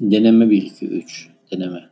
Deneme 1 2 3 deneme.